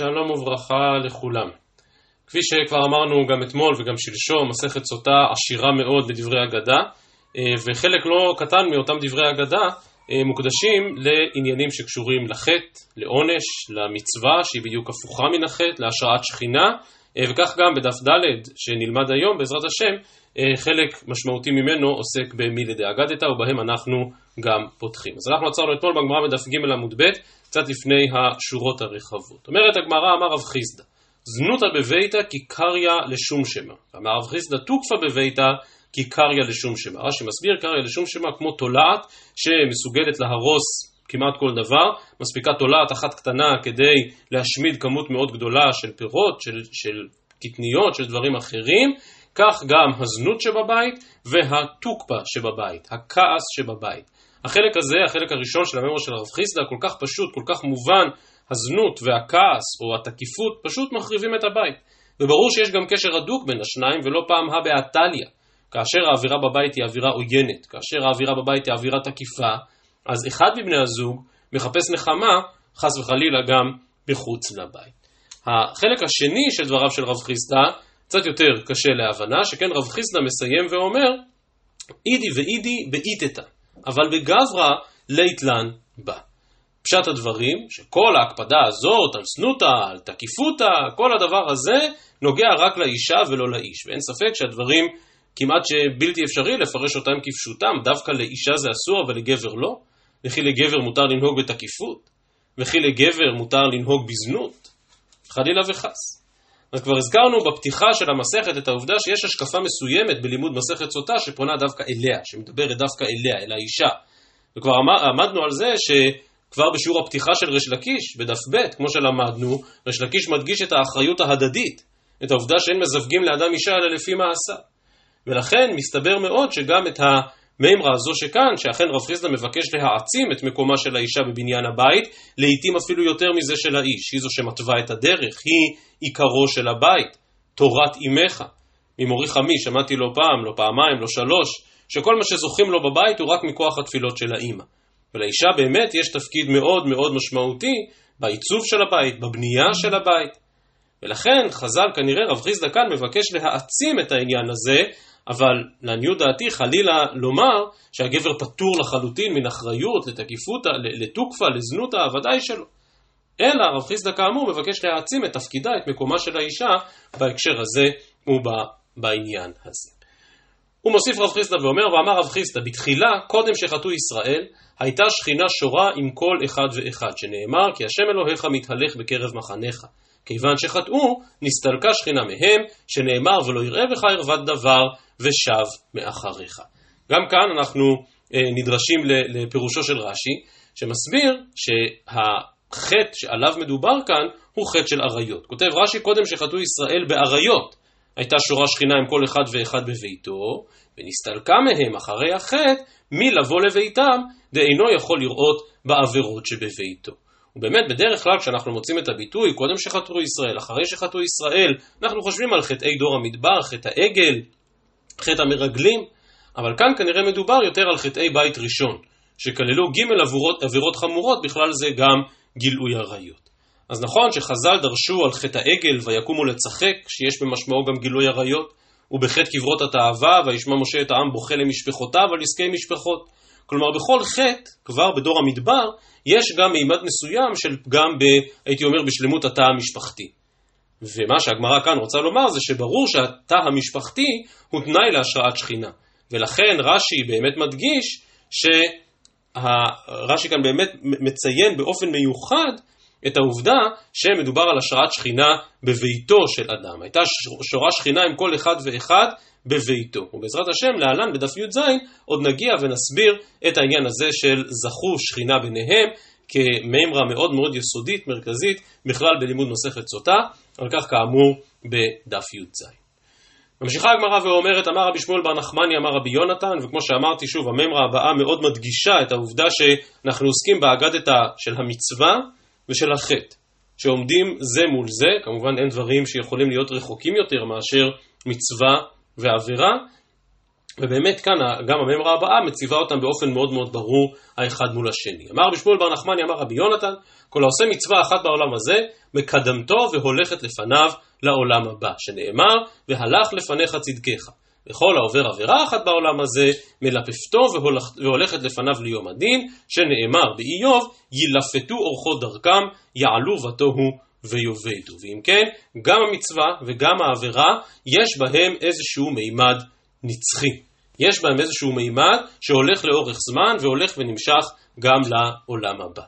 שלום וברכה לכולם. כפי שכבר אמרנו גם אתמול וגם שלשום, מסכת סוטה עשירה מאוד בדברי אגדה, אה, וחלק לא קטן מאותם דברי אגדה אה, מוקדשים לעניינים שקשורים לחטא, לעונש, למצווה שהיא בדיוק הפוכה מן החטא, להשראת שכינה, אה, וכך גם בדף ד' שנלמד היום בעזרת השם, חלק משמעותי ממנו עוסק במילי דאגדתא ובהם אנחנו גם פותחים. אז אנחנו עצרנו אתמול בגמרא בדף ג' עמוד ב', קצת לפני השורות הרחבות. אומרת הגמרא, אמר רב חיסדא, זנותא בביתא כי קריא לשום שמא. אמר רב חיסדא, תוקפא בביתא כי קריא לשום שמא. רש"י מסביר, קריא לשום שמא כמו תולעת שמסוגלת להרוס כמעט כל דבר, מספיקה תולעת אחת קטנה כדי להשמיד כמות מאוד גדולה של פירות, של, של קטניות, של דברים אחרים, כך גם הזנות שבבית והתוקפה שבבית, הכעס שבבית. החלק הזה, החלק הראשון של הממור של הרב חיסדא, כל כך פשוט, כל כך מובן, הזנות והכעס או התקיפות פשוט מחריבים את הבית. וברור שיש גם קשר הדוק בין השניים ולא פעם הא בהתליא. כאשר האווירה בבית היא אווירה עוינת, כאשר האווירה בבית היא אווירה תקיפה, אז אחד מבני הזוג מחפש נחמה, חס וחלילה גם מחוץ לבית. החלק השני של דבריו של רב חיסדא קצת יותר קשה להבנה, שכן רב חיסדא מסיים ואומר, אידי ואידי באיתתא. אבל בגברא ליתלן בא. פשט הדברים, שכל ההקפדה הזאת על סנותא, על תקיפותא, כל הדבר הזה נוגע רק לאישה ולא לאיש. ואין ספק שהדברים כמעט שבלתי אפשרי לפרש אותם כפשוטם, דווקא לאישה זה אסור אבל לגבר לא, וכי לגבר מותר לנהוג בתקיפות, וכי לגבר מותר לנהוג בזנות, חלילה וחס. אז כבר הזכרנו בפתיחה של המסכת את העובדה שיש השקפה מסוימת בלימוד מסכת סוטה שפונה דווקא אליה, שמדברת דווקא אליה, אל האישה. וכבר עמדנו על זה שכבר בשיעור הפתיחה של ריש לקיש, בדף ב', כמו שלמדנו, ריש לקיש מדגיש את האחריות ההדדית, את העובדה שאין מזווגים לאדם אישה אלא לפי מעשה. ולכן מסתבר מאוד שגם את ה... מימרה הזו שכאן, שאכן רב חיסדא מבקש להעצים את מקומה של האישה בבניין הבית, לעיתים אפילו יותר מזה של האיש, היא זו שמתווה את הדרך, היא עיקרו של הבית, תורת אימך. ממורי חמי שמעתי לא פעם, לא פעמיים, לא שלוש, שכל מה שזוכים לו בבית הוא רק מכוח התפילות של האימא. ולאישה באמת יש תפקיד מאוד מאוד משמעותי בעיצוב של הבית, בבנייה של הבית. ולכן חז"ל כנראה רב חיסדא כאן מבקש להעצים את העניין הזה אבל לעניות דעתי חלילה לומר שהגבר פטור לחלוטין מן אחריות לתקיפותא, לתוקפה, לזנותא, ודאי שלא. אלא רב חיסדא כאמור מבקש להעצים את תפקידה, את מקומה של האישה בהקשר הזה ובעניין הזה. הוא מוסיף רב חיסדא ואומר, ואמר רב חיסדא, בתחילה, קודם שחטאו ישראל, הייתה שכינה שורה עם כל אחד ואחד, שנאמר, כי השם אלוהיך מתהלך בקרב מחניך. כיוון שחטאו, נסתלקה שכינה מהם, שנאמר ולא יראה בך ערוות דבר, ושב מאחריך. גם כאן אנחנו אה, נדרשים לפירושו של רש"י, שמסביר שהחטא שעליו מדובר כאן הוא חטא של עריות. כותב רש"י, קודם שחטאו ישראל בעריות, הייתה שורה שכינה עם כל אחד ואחד בביתו, ונסתלקה מהם אחרי החטא מלבוא לביתם, דאינו יכול לראות בעבירות שבביתו. ובאמת, בדרך כלל כשאנחנו מוצאים את הביטוי, קודם שחטאו ישראל, אחרי שחטאו ישראל, אנחנו חושבים על חטאי דור המדבר, חטא העגל, חטא המרגלים, אבל כאן כנראה מדובר יותר על חטאי בית ראשון, שכללו ג' עבירות, עבירות חמורות, בכלל זה גם גילוי עריות. אז נכון שחז"ל דרשו על חטא העגל ויקומו לצחק, שיש במשמעו גם גילוי עריות, ובחטא קברות התאווה, וישמע משה את העם בוכה למשפחותיו על עסקי משפחות. כלומר, בכל חטא, כבר בדור המדבר, יש גם מימד מסוים של פגם, ב, הייתי אומר, בשלמות התא המשפחתי. ומה שהגמרא כאן רוצה לומר זה שברור שהתא המשפחתי הוא תנאי להשראת שכינה. ולכן רש"י באמת מדגיש שרש"י כאן באמת מציין באופן מיוחד את העובדה שמדובר על השראת שכינה בביתו של אדם. הייתה שורה שכינה עם כל אחד ואחד בביתו. ובעזרת השם, להלן בדף י"ז עוד נגיע ונסביר את העניין הזה של זכו שכינה ביניהם כמימרה מאוד מאוד יסודית, מרכזית, בכלל בלימוד מסכת סוטה, על כך כאמור בדף י"ז. ממשיכה הגמרא ואומרת, אמר רבי שמואל בר נחמני, אמר רבי יונתן, וכמו שאמרתי שוב, הממרה הבאה מאוד מדגישה את העובדה שאנחנו עוסקים באגדתא של המצווה ושל החטא, שעומדים זה מול זה, כמובן אין דברים שיכולים להיות רחוקים יותר מאשר מצווה ועבירה, ובאמת כאן גם הממרה הבאה מציבה אותם באופן מאוד מאוד ברור האחד מול השני. אמר רבי שמואל בר נחמני, אמר רבי יונתן, כל העושה מצווה אחת בעולם הזה, מקדמתו והולכת לפניו לעולם הבא, שנאמר, והלך לפניך צדקך. וכל העובר עבירה אחת בעולם הזה, מלפפתו והולכת לפניו ליום הדין, שנאמר באיוב, ילפתו אורחות דרכם, יעלו בתוהו ויאבדו. ואם כן, גם המצווה וגם העבירה, יש בהם איזשהו מימד נצחי. יש בהם איזשהו מימד שהולך לאורך זמן והולך ונמשך גם לעולם הבא.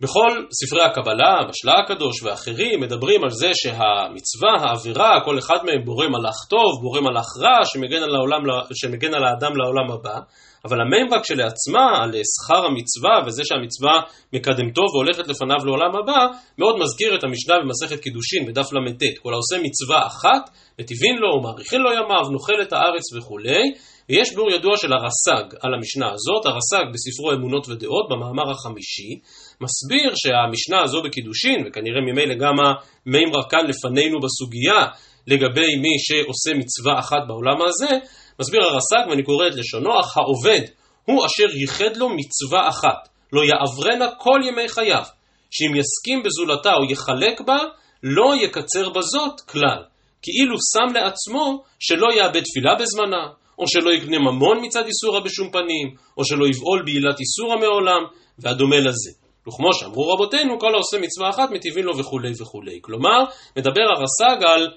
בכל ספרי הקבלה, בשלה הקדוש ואחרים, מדברים על זה שהמצווה, העבירה, כל אחד מהם בורא מלאך טוב, בורא מלאך רע, שמגן על, העולם, שמגן על האדם לעולם הבא, אבל המימרה כשלעצמה, על שכר המצווה וזה שהמצווה מקדמתו והולכת לפניו לעולם הבא, מאוד מזכיר את המשנה במסכת קידושין בדף ל"ט, כל העושה מצווה אחת, מטיבין לו ומאריכין לו ימיו, נוכל את הארץ וכולי, ויש ביאור ידוע של הרס"ג על המשנה הזאת, הרס"ג בספרו אמונות ודעות, במאמר החמישי, מסביר שהמשנה הזו בקידושין, וכנראה ממילא גם המימרה כאן לפנינו בסוגיה, לגבי מי שעושה מצווה אחת בעולם הזה, מסביר הרס"ג, ואני קורא את לשונו, אך העובד הוא אשר ייחד לו מצווה אחת, לא יעברנה כל ימי חייו, שאם יסכים בזולתה או יחלק בה, לא יקצר בזאת כלל. כאילו שם לעצמו שלא יאבד תפילה בזמנה, או שלא יקנה ממון מצד איסורה בשום פנים, או שלא יבעול בעילת איסורה מעולם, והדומה לזה. וכמו שאמרו רבותינו, כל העושה מצווה אחת מטיבים לו וכולי וכולי. כלומר, מדבר הרס"ג על,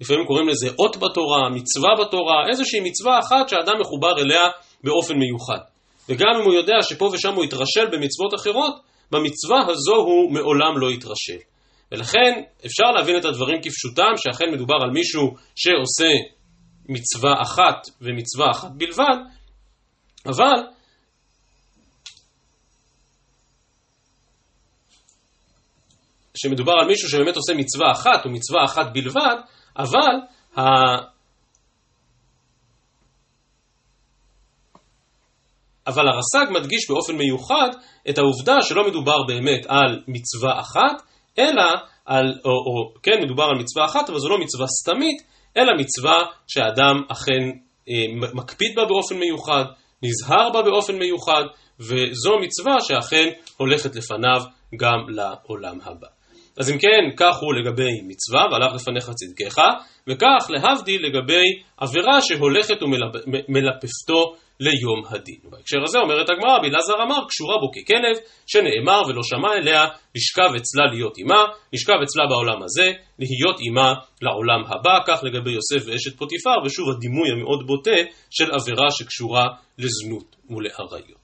לפעמים קוראים לזה אות בתורה, מצווה בתורה, איזושהי מצווה אחת שהאדם מחובר אליה באופן מיוחד. וגם אם הוא יודע שפה ושם הוא יתרשל במצוות אחרות, במצווה הזו הוא מעולם לא יתרשל. ולכן אפשר להבין את הדברים כפשוטם, שאכן מדובר על מישהו שעושה מצווה אחת ומצווה אחת בלבד, אבל שמדובר על מישהו שבאמת עושה מצווה אחת או מצווה אחת בלבד, אבל ה... אבל הרס"ג מדגיש באופן מיוחד את העובדה שלא מדובר באמת על מצווה אחת, אלא על, או, או כן מדובר על מצווה אחת, אבל זו לא מצווה סתמית, אלא מצווה שהאדם אכן אה, מקפיד בה באופן מיוחד, נזהר בה באופן מיוחד, וזו מצווה שאכן הולכת לפניו גם לעולם הבא. אז אם כן, כך הוא לגבי מצווה, והלך לפניך צדקך, וכך להבדיל לגבי עבירה שהולכת ומלפפתו ליום הדין. בהקשר הזה אומרת הגמרא, בלעזר אמר, קשורה בו ככלב, שנאמר ולא שמע אליה, לשכב אצלה להיות עמה, לשכב אצלה בעולם הזה, להיות עמה לעולם הבא, כך לגבי יוסף ואשת פוטיפר, ושוב הדימוי המאוד בוטה של עבירה שקשורה לזנות ולעריות.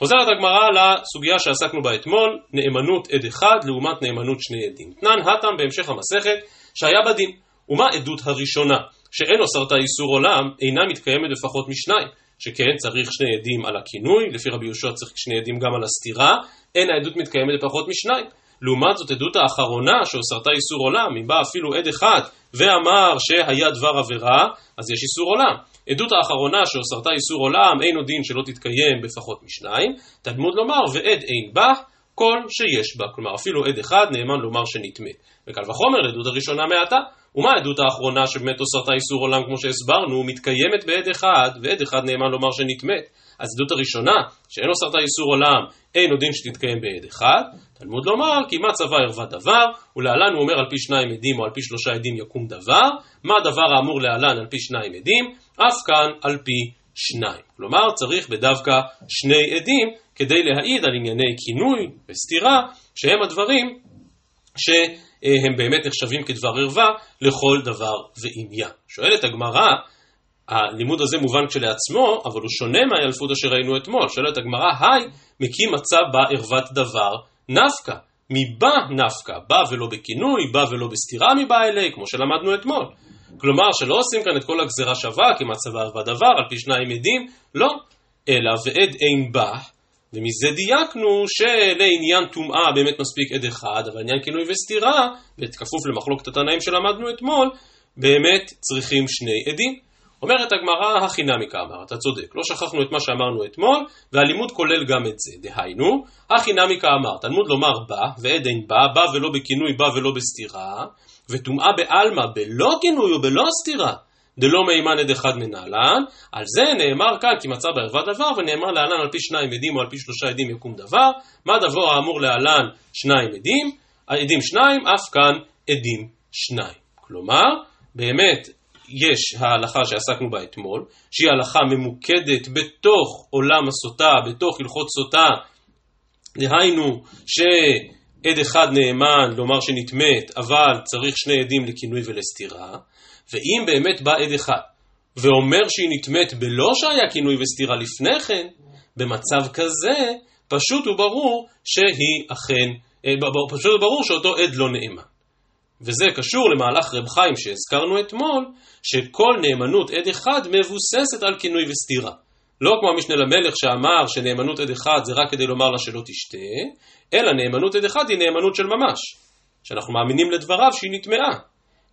חוזרת הגמרא לסוגיה שעסקנו בה אתמול, נאמנות עד אחד לעומת נאמנות שני עדים. תנן הטם בהמשך המסכת שהיה בדין. ומה עדות הראשונה? שאין אוסרתה איסור עולם, אינה מתקיימת לפחות משניים. שכן צריך שני עדים על הכינוי, לפי רבי יהושע צריך שני עדים גם על הסתירה, אין העדות מתקיימת לפחות משניים. לעומת זאת עדות האחרונה שאוסרתה איסור עולם, אם בא אפילו עד אחד ואמר שהיה דבר עבירה, אז יש איסור עולם. עדות האחרונה שאוסרתה איסור עולם, אין עוד דין שלא תתקיים בפחות משניים, תלמוד לומר ועד אין בה כל שיש בה. כלומר אפילו עד אחד נאמן לומר שנטמא. וקל וחומר עדות הראשונה מעתה. ומה העדות האחרונה שבאמת אוסרתה איסור עולם כמו שהסברנו, מתקיימת בעד אחד, ועד אחד נאמן לומר שנטמאת. אז עדות הראשונה, שאין אוסרתה איסור עולם, אין עוד דין שתתקיים בעד אחד, תלמוד לומר, כי מה צבא ערווה דבר, ולהלן הוא אומר על פי שניים עדים או על פי שלושה עדים יקום דבר, מה הדבר האמור להלן על פי שניים עדים, אף כאן על פי שניים. כלומר, צריך בדווקא שני עדים כדי להעיד על ענייני כינוי וסתירה, שהם הדברים ש... הם באמת נחשבים כדבר ערווה לכל דבר ועניין. שואלת הגמרא, הלימוד הזה מובן כשלעצמו, אבל הוא שונה מהאלפות אשר ראינו אתמול. שואלת הגמרא, היי, מקים מצב בה ערוות דבר נפקא. מבא נפקא, בא ולא בכינוי, בא ולא בסתירה מבא אלי, כמו שלמדנו אתמול. כלומר, שלא עושים כאן את כל הגזירה שווה, כי מצב ערווה דבר, על פי שניים עדים, לא. אלא ועד אין בא, ומזה דייקנו שלעניין טומאה באמת מספיק עד אחד, אבל עניין כינוי וסתירה, בכפוף למחלוקת התנאים שלמדנו אתמול, באמת צריכים שני עדים. אומרת הגמרא, הכי נמיקה אמר, אתה צודק, לא שכחנו את מה שאמרנו אתמול, והלימוד כולל גם את זה. דהיינו, הכי נמיקה אמר, תלמוד לומר בא, ועד אין בא, בא ולא בכינוי, בא ולא בסתירה, וטומאה בעלמא, בלא כינוי ובלא סתירה, דלא מהימן עד אחד מנהלן, על זה נאמר כאן כי מצא בערווה דבר, ונאמר להלן על פי שניים עדים או על פי שלושה עדים יקום דבר, מה דבר האמור להלן שניים עדים, עדים שניים, אף כאן עדים שניים. כלומר, באמת יש ההלכה שעסקנו בה אתמול, שהיא הלכה ממוקדת בתוך עולם הסוטה, בתוך הלכות סוטה, דהיינו שעד אחד נאמן לומר שנטמאת, אבל צריך שני עדים לכינוי ולסתירה, ואם באמת בא עד אחד ואומר שהיא נטמאת בלא שהיה כינוי וסתירה לפני כן, במצב כזה פשוט וברור שהיא אכן, אה, פשוט וברור שאותו עד לא נאמן. וזה קשור למהלך רב חיים שהזכרנו אתמול, שכל נאמנות עד אחד מבוססת על כינוי וסתירה. לא כמו המשנה למלך שאמר שנאמנות עד אחד זה רק כדי לומר לה שלא תשתה, אלא נאמנות עד אחד היא נאמנות של ממש, שאנחנו מאמינים לדבריו שהיא נטמעה.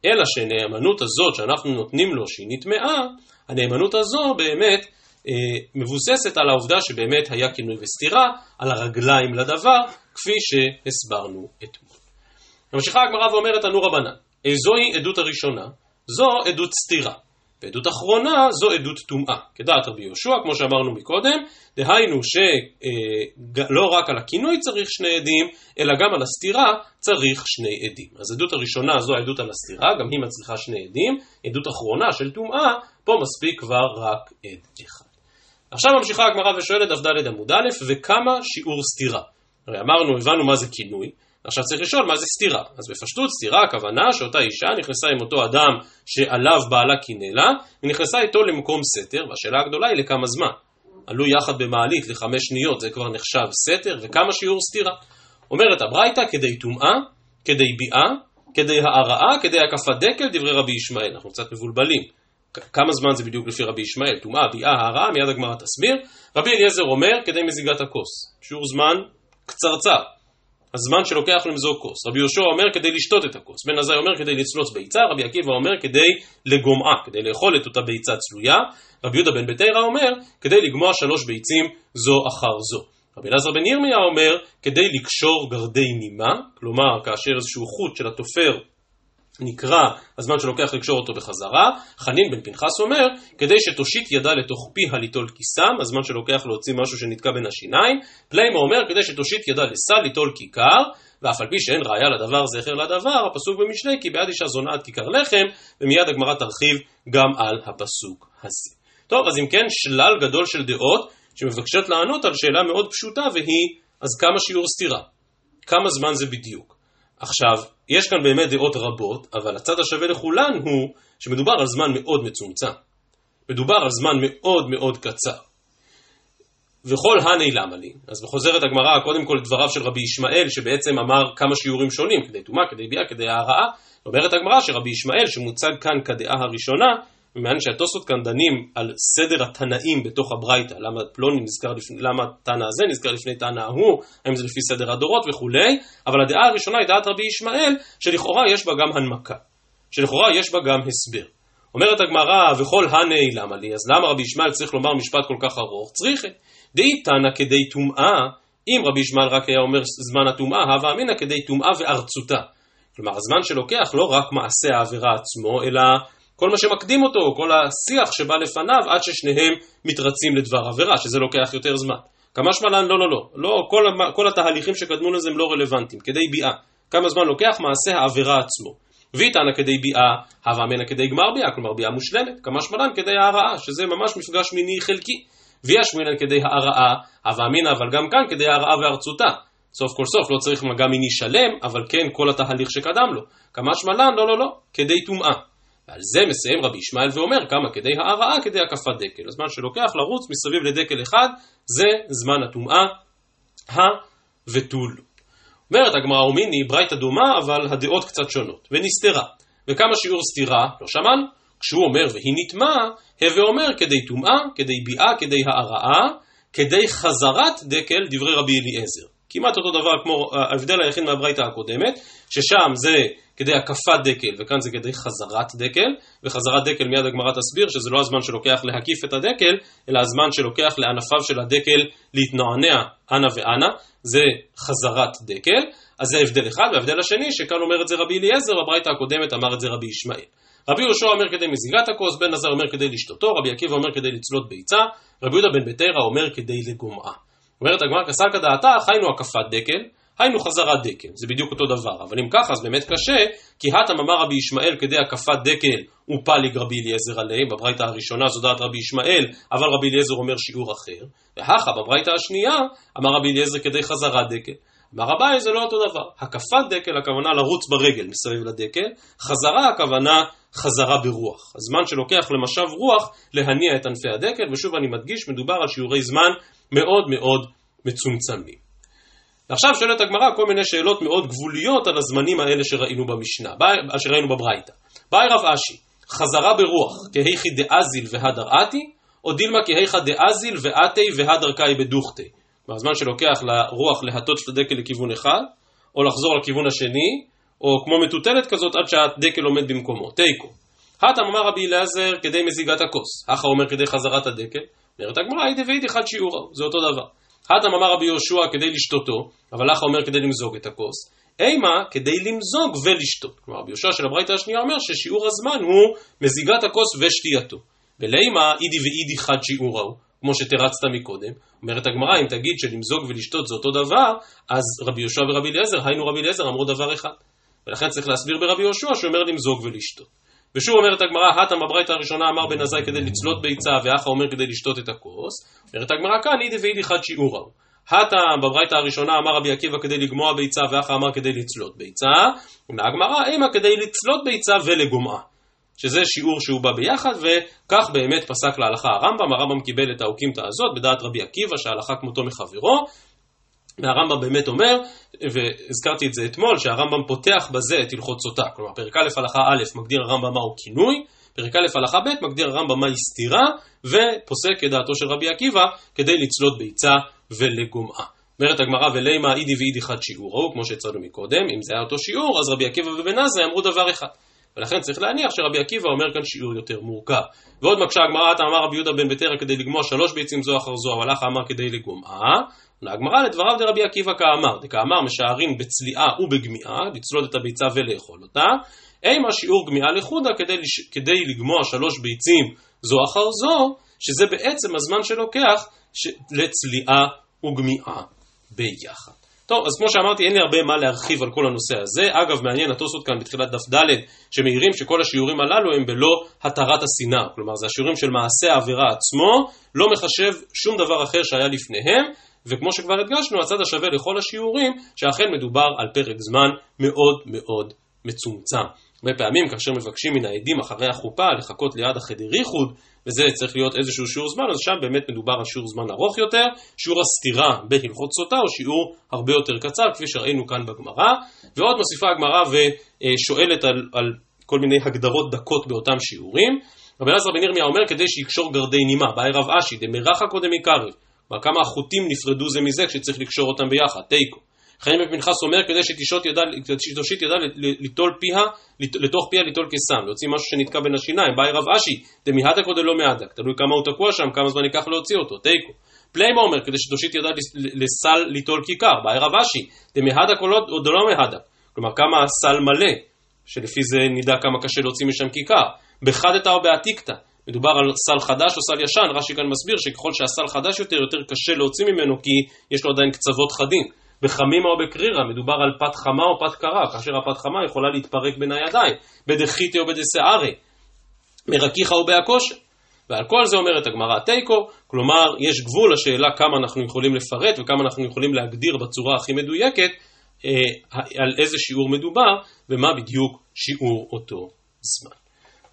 אלא שנאמנות הזאת שאנחנו נותנים לו שהיא נטמעה, הנאמנות הזו באמת אה, מבוססת על העובדה שבאמת היה כינוי וסתירה, על הרגליים לדבר, כפי שהסברנו אתמול. ממשיכה הגמרא ואומרת תנו רבנן, זוהי עדות הראשונה, זו עדות סתירה. ועדות אחרונה זו עדות טומאה, כדעת רבי יהושע, כמו שאמרנו מקודם, דהיינו שלא אה, רק על הכינוי צריך שני עדים, אלא גם על הסתירה צריך שני עדים. אז עדות הראשונה זו העדות על הסתירה, גם היא מצריכה שני עדים, עדות אחרונה של טומאה, פה מספיק כבר רק עד אחד. עכשיו ממשיכה הגמרא ושואלת דף ד' עמוד א', וכמה שיעור סתירה? הרי אמרנו, הבנו מה זה כינוי, עכשיו צריך לשאול מה זה סתירה. אז בפשטות סתירה הכוונה שאותה אישה נכנסה עם אותו אדם שעליו בעלה קינא לה, ונכנסה איתו למקום סתר, והשאלה הגדולה היא לכמה זמן. עלו יחד במעלית לחמש שניות, זה כבר נחשב סתר, וכמה שיעור סתירה. אומרת הברייתא כדי טומאה, כדי ביאה, כדי הערעה, כדי הקפת דקל, דברי רבי ישמעאל. אנחנו קצת מבולבלים. כמה זמן זה בדיוק לפי רבי ישמעאל? טומאה, ביאה, הערעה, מיד הגמרא תסביר. רבי אליעזר אומר כדי מזיגת הכוס. שיעור זמן קצרצר. הזמן שלוקח למזוג כוס. רבי יהושע אומר כדי לשתות את הכוס. בן עזאי אומר כדי לצלוץ ביצה, רבי עקיבא אומר כדי לגומעה, כדי לאכול את אותה ביצה צלויה. רבי יהודה בן ביתרא אומר כדי לגמוע שלוש ביצים זו אחר זו. רבי אלעזר בן ירמיה אומר כדי לקשור גרדי נימה, כלומר כאשר איזשהו חוט של התופר נקרא הזמן שלוקח לקשור אותו בחזרה, חנין בן פנחס אומר, כדי שתושיט ידה לתוך פיה ליטול כיסם, הזמן שלוקח להוציא משהו שנתקע בין השיניים, פליימו אומר, כדי שתושיט ידה לסל ליטול כיכר, ואף על פי שאין ראיה לדבר זכר לדבר, הפסוק במשלי, כי בעד אישה זונה עד כיכר לחם, ומיד הגמרא תרחיב גם על הפסוק הזה. טוב, אז אם כן, שלל גדול של דעות שמבקשות לענות על שאלה מאוד פשוטה, והיא, אז כמה שיעור סתירה? כמה זמן זה בדיוק? עכשיו, יש כאן באמת דעות רבות, אבל הצד השווה לכולן הוא שמדובר על זמן מאוד מצומצם. מדובר על זמן מאוד מאוד קצר. וכל הני למה לי? אז בחוזרת הגמרא קודם כל דבריו של רבי ישמעאל שבעצם אמר כמה שיעורים שונים, כדי טומאה, כדי ביאה, כדי הערעה. אומרת הגמרא שרבי ישמעאל שמוצג כאן כדעה הראשונה, ומעניין שהתוספות כאן דנים על סדר התנאים בתוך הברייתא, למה פלוני נזכר לפני, למה תנא הזה נזכר לפני תנא ההוא, האם זה לפי סדר הדורות וכולי, אבל הדעה הראשונה היא דעת רבי ישמעאל, שלכאורה יש בה גם הנמקה, שלכאורה יש בה גם הסבר. אומרת הגמרא, וכל הני למה לי, אז למה רבי ישמעאל צריך לומר משפט כל כך ארוך? צריכה. דאי תנא כדי טומאה, אם רבי ישמעאל רק היה אומר זמן הטומאה, הווה אמינא כדי טומאה וארצותה. כלומר, הזמן שלוקח לא רק מעשה העבירה עצמו, אלא כל מה שמקדים אותו, כל השיח שבא לפניו, עד ששניהם מתרצים לדבר עבירה, שזה לוקח יותר זמן. כמה שמלן, לא, לא, לא. לא כל, כל התהליכים שקדמו לזה הם לא רלוונטיים, כדי ביאה. כמה זמן לוקח מעשה העבירה עצמו. ויתנא כדי ביאה, הווה אמינא כדי גמר ביאה, כלומר ביאה מושלמת. כמה שמלן כדי הערעה, שזה ממש מפגש מיני חלקי. ויה שמינן כדי הערעה, הווה אמינא, אבל גם כאן כדי הערעה וארצותה. סוף כל סוף לא צריך מגע מיני שלם, אבל כן כל התהליך שקדם לו. כמה שמלן, לא, לא, לא, כדי טומאה. ועל זה מסיים רבי ישמעאל ואומר כמה כדי הערעה כדי הקפת דקל. הזמן שלוקח לרוץ מסביב לדקל אחד זה זמן הטומאה הוותול. אומרת הגמרא ומיני ברייתא דומה אבל הדעות קצת שונות ונסתרה. וכמה שיעור סתירה לא שמענו. כשהוא אומר והיא נטמעה, הווה אומר כדי טומאה, כדי ביאה, כדי הערעה, כדי חזרת דקל דברי רבי אליעזר. כמעט אותו דבר כמו ההבדל היחיד מהברייתא הקודמת, ששם זה כדי הקפת דקל, וכאן זה כדי חזרת דקל, וחזרת דקל מיד הגמרא תסביר שזה לא הזמן שלוקח להקיף את הדקל, אלא הזמן שלוקח לענפיו של הדקל להתנוענע אנה ואנה, זה חזרת דקל, אז זה הבדל אחד, וההבדל השני, שכאן אומר את זה רבי אליעזר, בברייתא הקודמת אמר את זה רבי ישמעאל. רבי יהושע אומר כדי מזיגת הכוס, בן עזר אומר כדי לשתותו, רבי עקיבא אומר כדי לצלות ביצה, רבי יהודה בן ביתרא אומר כדי לגומעה. אומרת הגמרא כסלקא דעתה, היינו הקפת דקל, היינו חזרת דקל, זה בדיוק אותו דבר, אבל אם ככה אז באמת קשה, כי הטם אמר רבי ישמעאל כדי הקפת דקל ופליג רבי אליעזר עליהם, בברייתא הראשונה זו דעת רבי ישמעאל, אבל רבי אליעזר אומר שיעור אחר, והכה בברייתא השנייה אמר רבי אליעזר כדי חזרת דקל. אמר אביי זה לא אותו דבר, הקפת דקל הכוונה לרוץ ברגל מסביב לדקל, חזרה הכוונה חזרה ברוח. הזמן שלוקח למשב רוח להניע את ענפי הדקל, ושוב אני מדגיש, מדובר על שיעורי זמן מאוד מאוד מצומצמים. ועכשיו שואלת הגמרא כל מיני שאלות מאוד גבוליות על הזמנים האלה שראינו במשנה, שראינו בברייתא. באי רב אשי, חזרה ברוח, כהיכי דאזיל והדר אתי, או דילמה כהיכא דאזיל ואתי והדר קאי בדוכתי. מהזמן שלוקח לרוח להטות את הדקל לכיוון אחד, או לחזור לכיוון השני, או כמו מטוטלת כזאת עד שהדקל עומד במקומו, תיקו. הטם אמר רבי אליעזר כדי מזיגת הכוס, אחא אומר כדי חזרת הדקל, אומרת הגמרא, הייתי ואיתי חד שיעורו, זה אותו דבר. הטם אמר רבי יהושע כדי לשתותו, אבל אחא אומר כדי למזוג את הכוס, אימה כדי למזוג ולשתות. כלומר, רבי יהושע של הברייתא השנייה אומר ששיעור הזמן הוא מזיגת הכוס ושתייתו. ולימה אידי ואידי חד שיעורו, כמו שתרצת מקודם. אומרת הגמרא, אם תגיד שלמזוג ולשתות זה אותו דבר, אז רבי יהושע ורבי אליעזר, היינו רבי אליעזר, אמרו דבר אחד. ולכן צריך להסביר ברבי יהושע שאומר למזוג ולשתות. ושוב אומרת הגמרא, הטם בברייתא הראשונה אמר בן עזאי כדי לצלות ביצה, ואחא אומר כדי לשתות את הכוס. אומרת הגמרא כאן, אידי ואידי חד שיעורו. הטם בברייתא הראשונה אמר רבי עקיבא כדי לגמוע ביצה, ואחא אמר כדי לצלות ביצה. ומהגמרא, אימה כדי לצלות ביצה ולגומעה. שזה שיעור שהוא בא ביחד, וכך באמת פסק להלכה הרמב"ם, הרמב"ם קיבל את האוקימתא הזאת בדעת רבי עקיבא, שההלכה כמותו מחברו, והרמב"ם באמת אומר, והזכרתי את זה אתמול, שהרמב"ם פותח בזה את הלכות סוטה, כלומר פרק א' הלכה א' מגדיר הרמב"ם מהו כינוי, פרק א' הלכה ב' מגדיר הרמב"ם מהי סתירה, ופוסק כדעתו של רבי עקיבא כדי לצלות ביצה ולגומעה. אומרת הגמרא ולימה אידי ואידי חד שיעורו, כמו שהצענו מקודם, אם זה היה אותו שיעור, אז רבי עקיבא ובן עזרא אמרו דבר אחד. ולכן צריך להניח שרבי עקיבא אומר כאן שיעור יותר מורכב. ועוד מקשה הגמרא, אתה אמר רבי יהודה בן ביתרא כדי לגמוע שלוש ביצים זו אחר זו, אבל לך אמר כדי לגומעה. הגמרא לדבריו דרבי עקיבא כאמר, דכאמר משערים בצליעה ובגמיעה, לצלוד את הביצה ולאכול אותה. אימה שיעור גמיעה לחודה כדי, כדי לגמוע שלוש ביצים זו אחר זו, שזה בעצם הזמן שלוקח לצליעה וגמיעה ביחד. טוב, אז כמו שאמרתי, אין לי הרבה מה להרחיב על כל הנושא הזה. אגב, מעניין התוספות כאן בתחילת דף ד' שמעירים שכל השיעורים הללו הם בלא התרת השנאה. כלומר, זה השיעורים של מעשה העבירה עצמו, לא מחשב שום דבר אחר שהיה לפניהם, וכמו שכבר הדגשנו, הצד השווה לכל השיעורים, שאכן מדובר על פרק זמן מאוד מאוד מצומצם. הרבה פעמים כאשר מבקשים מן העדים אחרי החופה לחכות ליד החדר איחוד, וזה צריך להיות איזשהו שיעור זמן, אז שם באמת מדובר על שיעור זמן ארוך יותר, שיעור הסתירה בהלכות סוטה הוא שיעור הרבה יותר קצר, כפי שראינו כאן בגמרא, ועוד מוסיפה הגמרא ושואלת על, על כל מיני הגדרות דקות באותם שיעורים. רבי אלעזר בן ירמיה אומר כדי שיקשור גרדי נימה, באי רב אשי, דמרחה קודם מקרב, כמה החוטים נפרדו זה מזה כשצריך לקשור אותם ביחד, תיקו. חיים בן פנחס אומר כדי שתושיט ידה ליטול פיה, לתוך פיה ליטול קיסם, להוציא משהו שנתקע בין השיניים, באי רב אשי, דמיהדק או דלא מהדק, תלוי כמה הוא תקוע שם, כמה זמן ייקח להוציא אותו, תיקו. פליימה אומר כדי שתושיט ידה לסל ליטול כיכר, באי רב אשי, דמיהדק או דלא מהדק, כלומר כמה הסל מלא, שלפי זה נדע כמה קשה להוציא משם כיכר, בחדתא או בעתיקתא, מדובר על סל חדש או סל ישן, רש"י כאן מסביר שככל שהסל חדש יותר, יותר קשה להוציא ממנו כי יש לו עדיין קצוות חדים. בחמימה או בקרירה, מדובר על פת חמה או פת קרה, כאשר הפת חמה יכולה להתפרק בין הידיים, בדחיתי או בדסערי, מרקיחה או בהכושר. ועל כל זה אומרת הגמרא תיקו, כלומר יש גבול לשאלה כמה אנחנו יכולים לפרט וכמה אנחנו יכולים להגדיר בצורה הכי מדויקת אה, על איזה שיעור מדובר ומה בדיוק שיעור אותו זמן.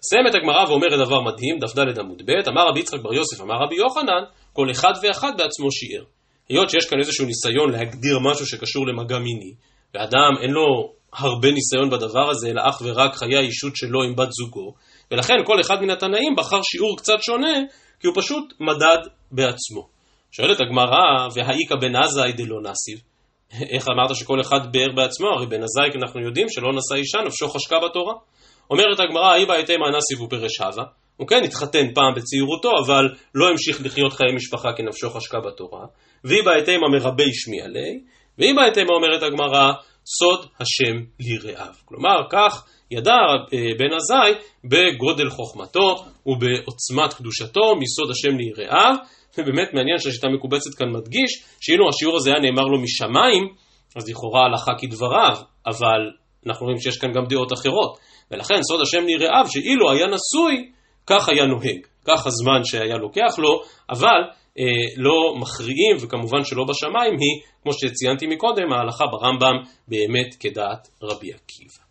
מסיימת הגמרא ואומרת דבר מדהים, דף ד' עמוד ב', אמר רבי יצחק בר יוסף, אמר רבי יוחנן, כל אחד ואחד בעצמו שיער. היות שיש כאן איזשהו ניסיון להגדיר משהו שקשור למגע מיני, ואדם אין לו הרבה ניסיון בדבר הזה, אלא אך ורק חיי האישות שלו עם בת זוגו, ולכן כל אחד מן התנאים בחר שיעור קצת שונה, כי הוא פשוט מדד בעצמו. שואלת הגמרא, והאיכא בן עזאי דלא נסיב. איך אמרת שכל אחד באר בעצמו? הרי בן עזאי אנחנו יודעים שלא נשא אישה, נפשו חשקה בתורה. אומרת הגמרא, אי בעייתי מה נסיב ופרש הווה. הוא כן התחתן פעם בצעירותו, אבל לא המשיך לחיות חיי משפחה כנפשו חשקה בתורה. והיא בהתאמה מרבה השמיע ליה, והיא בהתאמה אומרת הגמרא, סוד השם ליראיו. כלומר, כך ידע בן עזאי בגודל חוכמתו ובעוצמת קדושתו מסוד השם ליראיו, ובאמת מעניין שהשיטה המקובצת כאן מדגיש שאילו השיעור הזה היה נאמר לו משמיים, אז לכאורה הלכה כדבריו, אבל אנחנו רואים שיש כאן גם דעות אחרות. ולכן סוד השם ליראיו, שאילו היה נשוי, כך היה נוהג. כך הזמן שהיה לוקח לו, אבל אה, לא מכריעים, וכמובן שלא בשמיים היא, כמו שציינתי מקודם, ההלכה ברמב"ם באמת כדעת רבי עקיבא.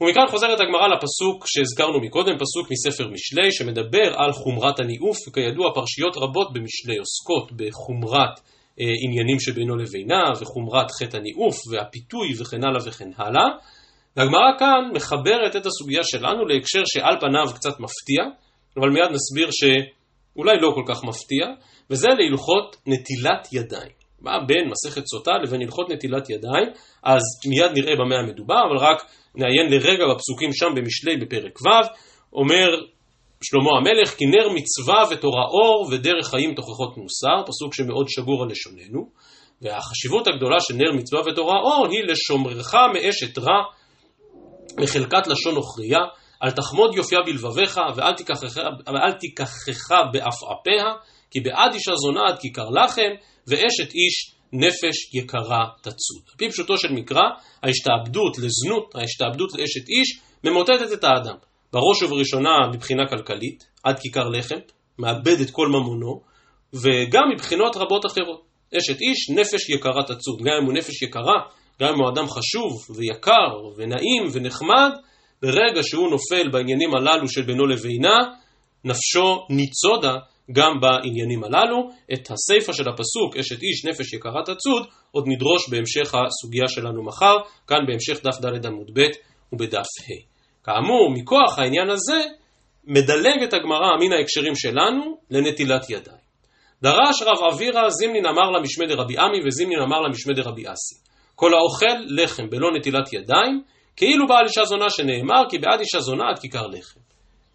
ומכאן חוזרת הגמרא לפסוק שהזכרנו מקודם, פסוק מספר משלי, שמדבר על חומרת הניאוף, וכידוע פרשיות רבות במשלי עוסקות בחומרת עניינים שבינו לבינה, וחומרת חטא הניאוף, והפיתוי וכן הלאה וכן הלאה. והגמרא כאן מחברת את הסוגיה שלנו להקשר שעל פניו קצת מפתיע, אבל מיד נסביר שאולי לא כל כך מפתיע, וזה להלכות נטילת ידיים. מה בין מסכת סוטה לבין הלכות נטילת ידיים, אז מיד נראה במה המדובר, אבל רק נעיין לרגע בפסוקים שם במשלי בפרק ו', אומר שלמה המלך, כי נר מצווה ותורה אור ודרך חיים תוכחות מוסר, פסוק שמאוד שגור על לשוננו, והחשיבות הגדולה של נר מצווה ותורה אור היא לשומרך מאשת רע, מחלקת לשון נוכריה, אל תחמוד יופייה בלבביך ואל תיקחך בעפעפיה, כי בעד אישה זונה עד כיכר לחם, ואשת איש נפש יקרה תצוד. על פי פשוטו של מקרא, ההשתעבדות לזנות, ההשתעבדות לאשת איש, ממוטטת את האדם. בראש ובראשונה מבחינה כלכלית, עד כיכר לחם, מאבד את כל ממונו, וגם מבחינות רבות אחרות. אשת איש, נפש יקרה תצוד. גם אם הוא נפש יקרה, גם אם הוא אדם חשוב ויקר ונעים ונחמד, ברגע שהוא נופל בעניינים הללו של בינו לבינה, נפשו ניצודה גם בעניינים הללו. את הסיפא של הפסוק, אשת איש נפש יקרה תצוד, עוד נדרוש בהמשך הסוגיה שלנו מחר, כאן בהמשך דף ד' עמוד ב' ובדף ה'. כאמור, מכוח העניין הזה, מדלגת הגמרא מן ההקשרים שלנו לנטילת ידיים. דרש רב אבירה זימנין אמר למשמי דרבי עמי וזימנין אמר למשמי דרבי אסי. כל האוכל לחם בלא נטילת ידיים, כאילו בעל אישה זונה שנאמר כי בעד אישה זונה עד כיכר לחם.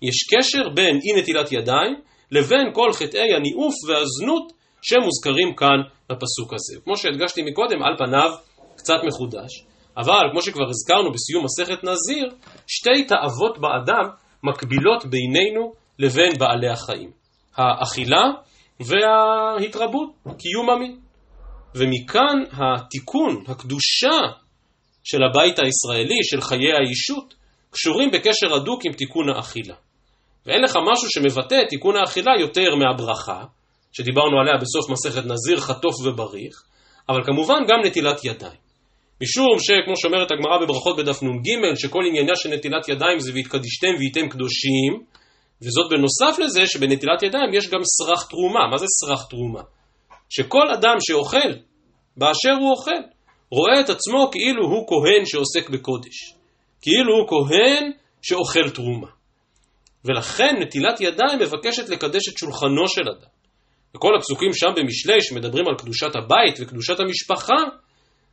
יש קשר בין אי נטילת ידיים לבין כל חטאי הניאוף והזנות שמוזכרים כאן בפסוק הזה. כמו שהדגשתי מקודם, על פניו קצת מחודש, אבל כמו שכבר הזכרנו בסיום מסכת נזיר, שתי תאוות באדם מקבילות בינינו לבין בעלי החיים. האכילה וההתרבות, קיום המין. ומכאן התיקון, הקדושה של הבית הישראלי, של חיי האישות, קשורים בקשר הדוק עם תיקון האכילה. ואין לך משהו שמבטא את תיקון האכילה יותר מהברכה, שדיברנו עליה בסוף מסכת נזיר, חטוף ובריך, אבל כמובן גם נטילת ידיים. משום שכמו שאומרת הגמרא בברכות בדף נ"ג, שכל עניינה של נטילת ידיים זה והתקדישתם והייתם קדושים, וזאת בנוסף לזה שבנטילת ידיים יש גם סרח תרומה. מה זה סרח תרומה? שכל אדם שאוכל, באשר הוא אוכל, רואה את עצמו כאילו הוא כהן שעוסק בקודש. כאילו הוא כהן שאוכל תרומה. ולכן נטילת ידיים מבקשת לקדש את שולחנו של אדם. וכל הפסוקים שם במשלי שמדברים על קדושת הבית וקדושת המשפחה,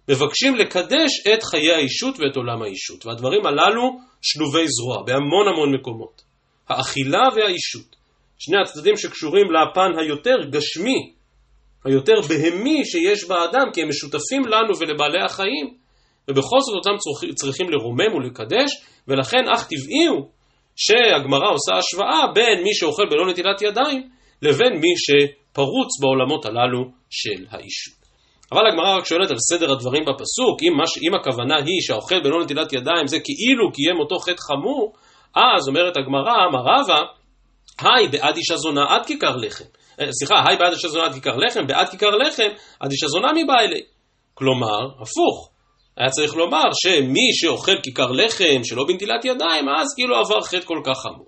מבקשים לקדש את חיי האישות ואת עולם האישות. והדברים הללו שלובי זרוע בהמון המון מקומות. האכילה והאישות. שני הצדדים שקשורים לפן היותר גשמי, היותר בהמי שיש באדם, כי הם משותפים לנו ולבעלי החיים, ובכל זאת אותם צריכים לרומם ולקדש, ולכן אך טבעי הוא שהגמרא עושה השוואה בין מי שאוכל בלא נטילת ידיים, לבין מי שפרוץ בעולמות הללו של האישות. אבל הגמרא רק שואלת על סדר הדברים בפסוק, אם, מש, אם הכוונה היא שהאוכל בלא נטילת ידיים זה כאילו קיים אותו חטא חמור, אז אומרת הגמרא, אמר רבא, היי בעד אישה זונה עד כיכר לחם. אה, סליחה, היי בעד אישה זונה עד כיכר לחם, בעד כיכר לחם עד אישה זונה מבא אלי. כלומר, הפוך. היה צריך לומר שמי שאוכל כיכר לחם שלא בנטילת ידיים, אז כאילו עבר חטא כל כך חמור.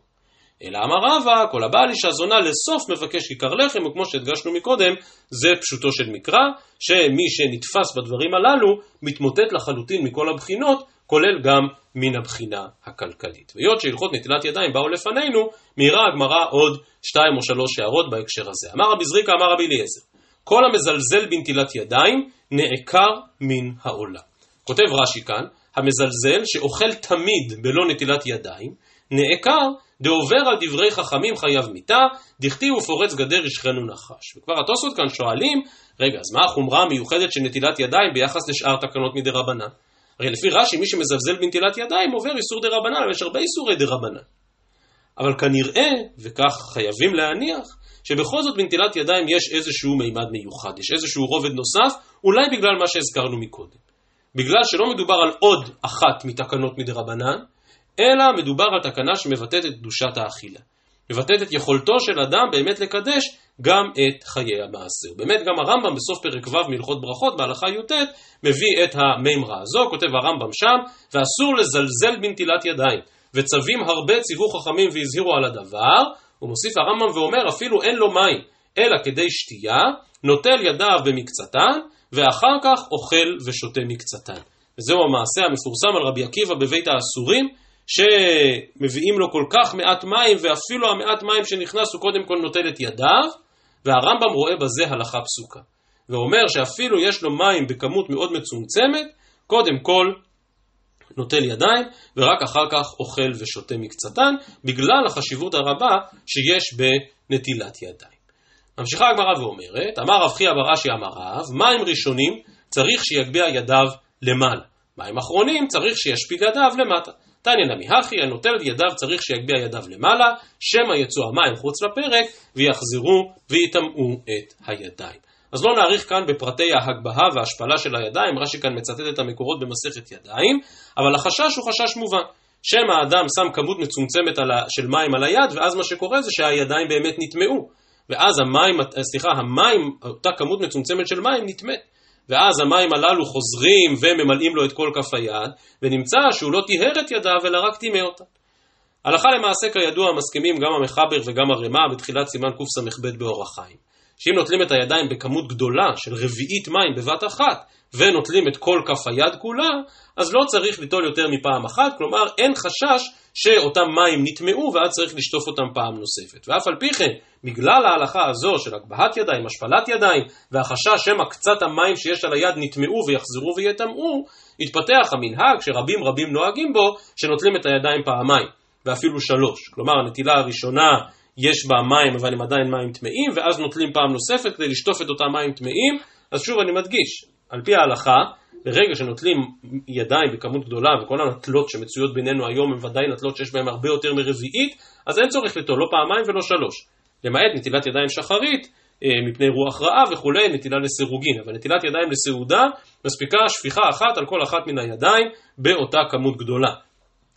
אלא אמר רבא, כל הבעל אישה זונה לסוף מבקש כיכר לחם, וכמו שהדגשנו מקודם, זה פשוטו של מקרא, שמי שנתפס בדברים הללו, מתמוטט לחלוטין מכל הבחינות, כולל גם מן הבחינה הכלכלית. והיות שהלכות נטילת ידיים באו לפנינו, מהירה הגמרא עוד שתיים או שלוש הערות בהקשר הזה. אמר רבי זריקה, אמר רבי אליעזר, כל המזלזל בנטילת ידיים, נעקר מן העולם. כותב רש"י כאן, המזלזל שאוכל תמיד בלא נטילת ידיים, נעקר, דעובר על דברי חכמים חייב מיתה, דכתיב ופורץ גדר ישכנו נחש. וכבר התוספות כאן שואלים, רגע, אז מה החומרה המיוחדת של נטילת ידיים ביחס לשאר תקנות מדי רבנן? הרי לפי רש"י, מי שמזלזל בנטילת ידיים עובר איסור דה רבנן, אבל יש הרבה איסורי דה רבנן. אבל כנראה, וכך חייבים להניח, שבכל זאת בנטילת ידיים יש איזשהו מימד מיוחד, יש איזשהו רובד נוסף, אולי בגלל מה שהזכרנו מקודם. בגלל שלא מדובר על עוד אחת מתקנות מדי רבנן, אלא מדובר על תקנה שמבטאת את קדושת האכילה. מבטאת את יכולתו של אדם באמת לקדש גם את חיי המעשר. באמת גם הרמב"ם בסוף פרק ו' מהלכות ברכות בהלכה י"ט מביא את המימרה הזו, כותב הרמב"ם שם, ואסור לזלזל בנטילת ידיים. וצווים הרבה ציוו חכמים והזהירו על הדבר, ומוסיף הרמב"ם ואומר אפילו אין לו מים, אלא כדי שתייה, נוטל ידיו במקצתן, ואחר כך אוכל ושותה מקצתן. וזהו המעשה המפורסם על רבי עקיבא בבית האסורים, שמביאים לו כל כך מעט מים, ואפילו המעט מים שנכנס הוא קודם כל נוטל את ידיו, והרמב"ם רואה בזה הלכה פסוקה. ואומר שאפילו יש לו מים בכמות מאוד מצומצמת, קודם כל נוטל ידיים, ורק אחר כך אוכל ושותה מקצתן, בגלל החשיבות הרבה שיש בנטילת ידיים. ממשיכה הגמרא ואומרת, אמר רב חייא בראשי אמר רב, מים ראשונים צריך שיגביה ידיו למעלה, מים אחרונים צריך שישפיל ידיו למטה. תניא נמי הכי, הנוטל ידיו צריך שיגביה ידיו למעלה, שמא יצאו המים חוץ לפרק, ויחזרו ויטמאו את הידיים. אז לא נאריך כאן בפרטי ההגבהה וההשפלה של הידיים, רש"י כאן מצטט את המקורות במסכת ידיים, אבל החשש הוא חשש מובן. שמא האדם שם כמות מצומצמת ה... של מים על היד, ואז מה שקורה זה שהידיים באמת נטמעו. ואז המים, סליחה, המים, אותה כמות מצומצמת של מים נטמאת. ואז המים הללו חוזרים וממלאים לו את כל כף היד, ונמצא שהוא לא טיהר את ידיו, אלא רק טימא אותה. הלכה למעשה כידוע מסכימים גם המחבר וגם הרמ"א בתחילת סימן קס"ב באור החיים. שאם נוטלים את הידיים בכמות גדולה של רביעית מים בבת אחת, ונוטלים את כל כף היד כולה, אז לא צריך ליטול יותר מפעם אחת, כלומר אין חשש שאותם מים נטמעו ואז צריך לשטוף אותם פעם נוספת. ואף על פי כן, בגלל ההלכה הזו של הגבהת ידיים, השפלת ידיים, והחשש שמא קצת המים שיש על היד נטמעו ויחזרו ויטמעו, התפתח המנהג שרבים רבים נוהגים בו, שנוטלים את הידיים פעמיים, ואפילו שלוש. כלומר, הנטילה הראשונה יש בה מים אבל הם עדיין מים טמאים, ואז נוטלים פעם נוספת כדי לשטוף את אותם מים טמאים. אז שוב אני מדגיש, על פי ההלכה, ברגע שנוטלים ידיים בכמות גדולה, וכל הנטלות שמצויות בינינו היום הן ודאי נטלות שיש בהן הרבה יותר מרביעית, אז אין צורך לטול לא פעמיים ולא שלוש. למעט נטילת ידיים שחרית, אה, מפני רוח רעה וכולי, נטילה לסירוגין. אבל נטילת ידיים לסעודה, מספיקה שפיכה אחת על כל אחת מן הידיים באותה כמות גדולה.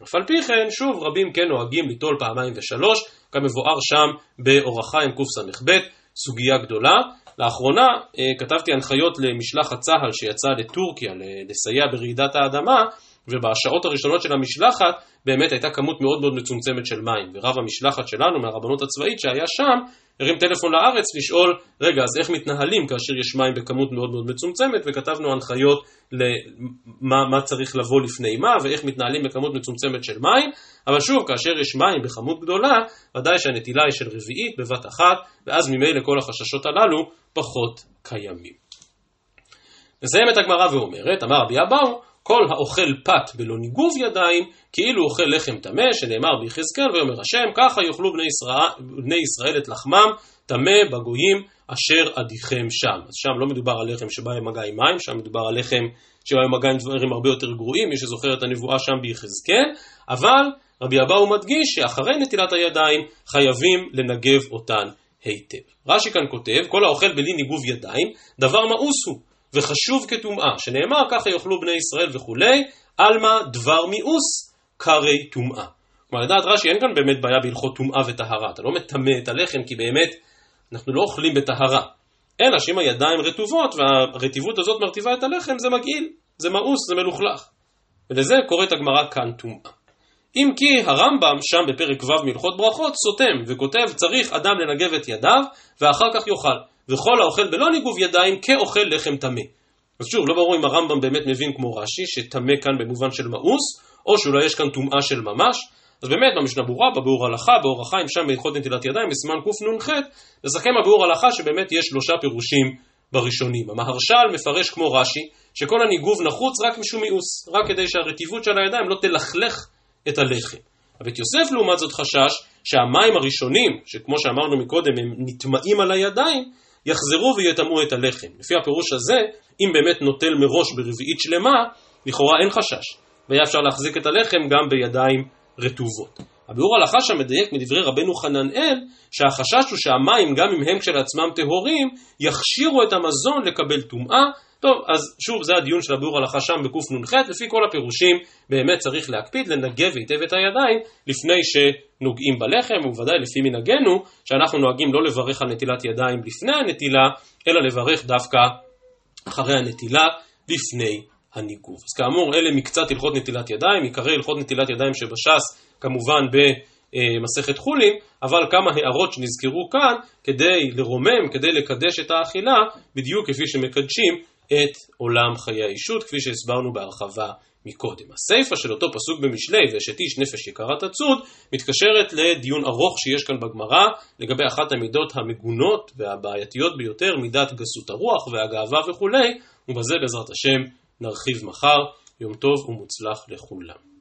אף על פי כן, שוב, רבים כן נוהגים ליטול פעמיים ושלוש, כמבואר שם באורח חיים קס"ב, סוגיה גדולה. לאחרונה אה, כתבתי הנחיות למשלחת צה"ל שיצאה לטורקיה לסייע ברעידת האדמה, ובשעות הראשונות של המשלחת באמת הייתה כמות מאוד מאוד מצומצמת של מים, ורב המשלחת שלנו מהרבנות הצבאית שהיה שם הרים טלפון לארץ לשאול, רגע, אז איך מתנהלים כאשר יש מים בכמות מאוד מאוד מצומצמת, וכתבנו הנחיות למה צריך לבוא לפני מה, ואיך מתנהלים בכמות מצומצמת של מים, אבל שוב, כאשר יש מים בכמות גדולה, ודאי שהנטילה היא של רביעית בבת אחת, ואז ממילא כל החששות הללו פחות קיימים. מסיימת הגמרא ואומרת, אמר רבי אבאו, כל האוכל פת בלא ניגוב ידיים, כאילו אוכל לחם טמא, שנאמר ביחזקאל, ויאמר השם, ככה יאכלו בני ישראל, בני ישראל את לחמם טמא בגויים אשר אדיכם שם. אז שם לא מדובר על לחם שבא עם מגע עם מים, שם מדובר על לחם שבא עם מגע עם דברים הרבה יותר גרועים, מי שזוכר את הנבואה שם ביחזקאל, אבל רבי אבאו מדגיש שאחרי נטילת הידיים חייבים לנגב אותן היטב. רש"י כאן כותב, כל האוכל בלי ניגוב ידיים, דבר מאוס הוא. וחשוב כטומאה, שנאמר ככה יאכלו בני ישראל וכולי, עלמא דבר מיאוס קרי טומאה. כלומר לדעת רש"י אין כאן באמת בעיה בהלכות טומאה וטהרה, אתה לא מטמא את הלחם כי באמת אנחנו לא אוכלים בטהרה, אלא שאם הידיים רטובות והרטיבות הזאת מרטיבה את הלחם זה מגעיל, זה מאוס, זה מלוכלך. ולזה קוראת הגמרא כאן טומאה. אם כי הרמב"ם שם בפרק ו' מהלכות ברכות סותם וכותב צריך אדם לנגב את ידיו ואחר כך יאכל. וכל האוכל בלא ניגוב ידיים כאוכל לחם טמא. אז שוב, לא ברור אם הרמב"ם באמת מבין כמו רש"י, שטמא כאן במובן של מאוס, או שאולי יש כאן טומאה של ממש. אז באמת במשנה ברורה, בביאור הלכה, באור החיים, שם בהלכות נטילת ידיים, בסימן קנ"ח, נסכם הביאור הלכה שבאמת יש שלושה פירושים בראשונים. המהרש"ל מפרש כמו רש"י, שכל הניגוב נחוץ רק משום מיאוס, רק כדי שהרטיבות של הידיים לא תלכלך את הלחם. הבית יוסף לעומת זאת חשש שהמים הראשונים, שכמו שאמרנו מקודם הם נטמעים על הידיים, יחזרו ויטמאו את הלחם. לפי הפירוש הזה, אם באמת נוטל מראש ברביעית שלמה, לכאורה אין חשש, והיה אפשר להחזיק את הלחם גם בידיים רטובות. הביאור הלכה שם מדייק מדברי רבנו חננאל, שהחשש הוא שהמים, גם אם הם כשלעצמם טהורים, יכשירו את המזון לקבל טומאה. טוב, אז שוב, זה הדיון של הביאור הלכה שם בקנ"ח, לפי כל הפירושים, באמת צריך להקפיד, לנגב היטב את הידיים, לפני שנוגעים בלחם, ובוודאי לפי מנהגנו, שאנחנו נוהגים לא לברך על נטילת ידיים לפני הנטילה, אלא לברך דווקא אחרי הנטילה, לפני הניגוב. אז כאמור, אלה מקצת הלכות נטילת ידיים, עיקרי הלכות נטילת ידיים שבש"ס, כמובן במסכת חולין, אבל כמה הערות שנזכרו כאן כדי לרומם, כדי לקדש את האכילה, בדיוק כפי שמקדשים את עולם חיי האישות, כפי שהסברנו בהרחבה מקודם. הסיפא של אותו פסוק במשלי, ואשת איש נפש יקרת הצוד, מתקשרת לדיון ארוך שיש כאן בגמרא, לגבי אחת המידות המגונות והבעייתיות ביותר, מידת גסות הרוח והגאווה וכולי, ובזה בעזרת השם נרחיב מחר. יום טוב ומוצלח לכולם.